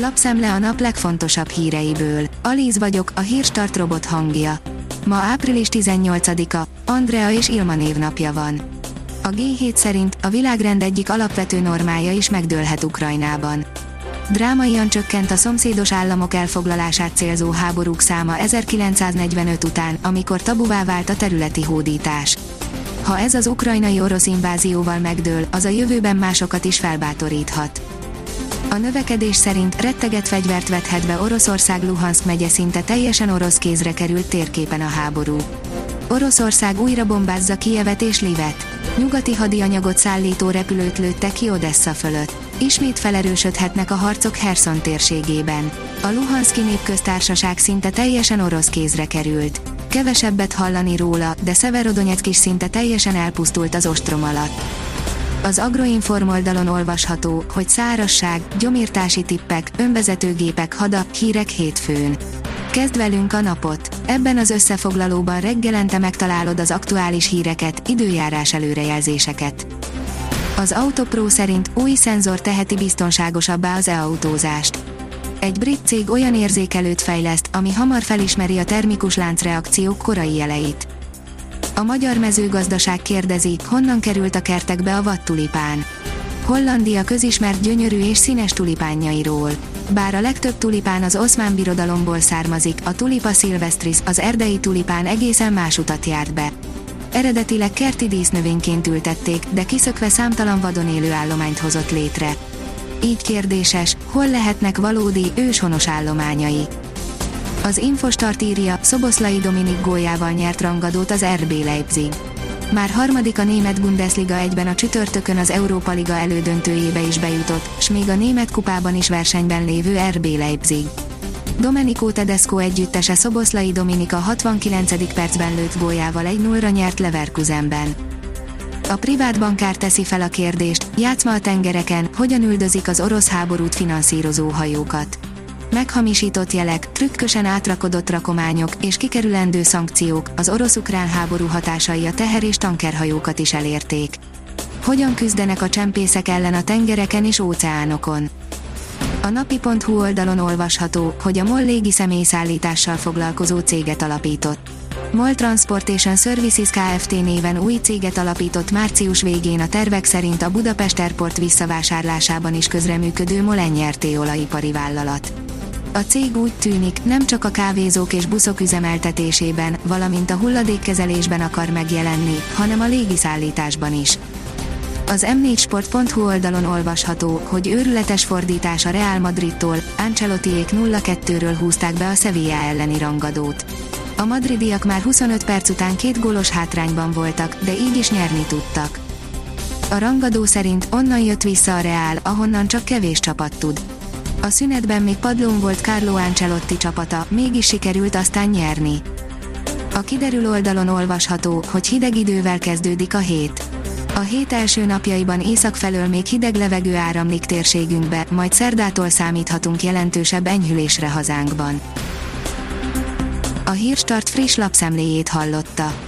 Lapszemle a nap legfontosabb híreiből. Alíz vagyok, a hírstart robot hangja. Ma április 18-a, Andrea és Ilma névnapja van. A G7 szerint a világrend egyik alapvető normája is megdőlhet Ukrajnában. Drámaian csökkent a szomszédos államok elfoglalását célzó háborúk száma 1945 után, amikor tabuvá vált a területi hódítás. Ha ez az ukrajnai orosz invázióval megdől, az a jövőben másokat is felbátoríthat. A növekedés szerint retteget fegyvert vethet be Oroszország Luhansk megye szinte teljesen orosz kézre került térképen a háború. Oroszország újra bombázza Kijevet és Livet. Nyugati hadianyagot szállító repülőt lőtte ki Odessa fölött. Ismét felerősödhetnek a harcok Herson térségében. A Luhanszki népköztársaság szinte teljesen orosz kézre került. Kevesebbet hallani róla, de Szeverodonyeck is szinte teljesen elpusztult az ostrom alatt. Az Agroinform oldalon olvasható, hogy szárasság, gyomírtási tippek, önvezetőgépek, hadak, hírek hétfőn. Kezd velünk a napot! Ebben az összefoglalóban reggelente megtalálod az aktuális híreket, időjárás előrejelzéseket. Az Autopro szerint új szenzor teheti biztonságosabbá az e-autózást. Egy brit cég olyan érzékelőt fejleszt, ami hamar felismeri a termikus láncreakciók korai jeleit. A magyar mezőgazdaság kérdezi, honnan került a kertekbe a vattulipán. Hollandia közismert gyönyörű és színes tulipánjairól. Bár a legtöbb tulipán az oszmán birodalomból származik, a tulipa silvestris, az erdei tulipán egészen más utat járt be. Eredetileg kerti dísznövényként ültették, de kiszökve számtalan vadon élő állományt hozott létre. Így kérdéses, hol lehetnek valódi, őshonos állományai. Az Infostart írja, Szoboszlai Dominik góljával nyert rangadót az RB Leipzig. Már harmadik a német Bundesliga egyben a csütörtökön az Európa Liga elődöntőjébe is bejutott, s még a német kupában is versenyben lévő RB Leipzig. Domenico Tedesco együttese Szoboszlai Dominika 69. percben lőtt góljával egy 0 nyert Leverkusenben. A privát bankár teszi fel a kérdést, játszma a tengereken, hogyan üldözik az orosz háborút finanszírozó hajókat. Meghamisított jelek, trükkösen átrakodott rakományok és kikerülendő szankciók, az orosz-ukrán háború hatásai a teher- és tankerhajókat is elérték. Hogyan küzdenek a csempészek ellen a tengereken és óceánokon? A napi.hu oldalon olvasható, hogy a MOL légi személyszállítással foglalkozó céget alapított. MOL Transportation Services Kft. néven új céget alapított március végén a tervek szerint a Budapest Airport visszavásárlásában is közreműködő MOL NRT olajipari vállalat. A cég úgy tűnik, nem csak a kávézók és buszok üzemeltetésében, valamint a hulladékkezelésben akar megjelenni, hanem a légiszállításban is. Az m4sport.hu oldalon olvasható, hogy őrületes fordítás a Real Madridtól, Ancelottiék 0-2-ről húzták be a Sevilla elleni rangadót. A madridiak már 25 perc után két gólos hátrányban voltak, de így is nyerni tudtak. A rangadó szerint onnan jött vissza a Real, ahonnan csak kevés csapat tud. A szünetben még padlón volt Carlo Ancelotti csapata, mégis sikerült aztán nyerni. A kiderül oldalon olvasható, hogy hideg idővel kezdődik a hét. A hét első napjaiban észak felől még hideg levegő áramlik térségünkbe, majd szerdától számíthatunk jelentősebb enyhülésre hazánkban. A Hírstart friss lapszemléjét hallotta.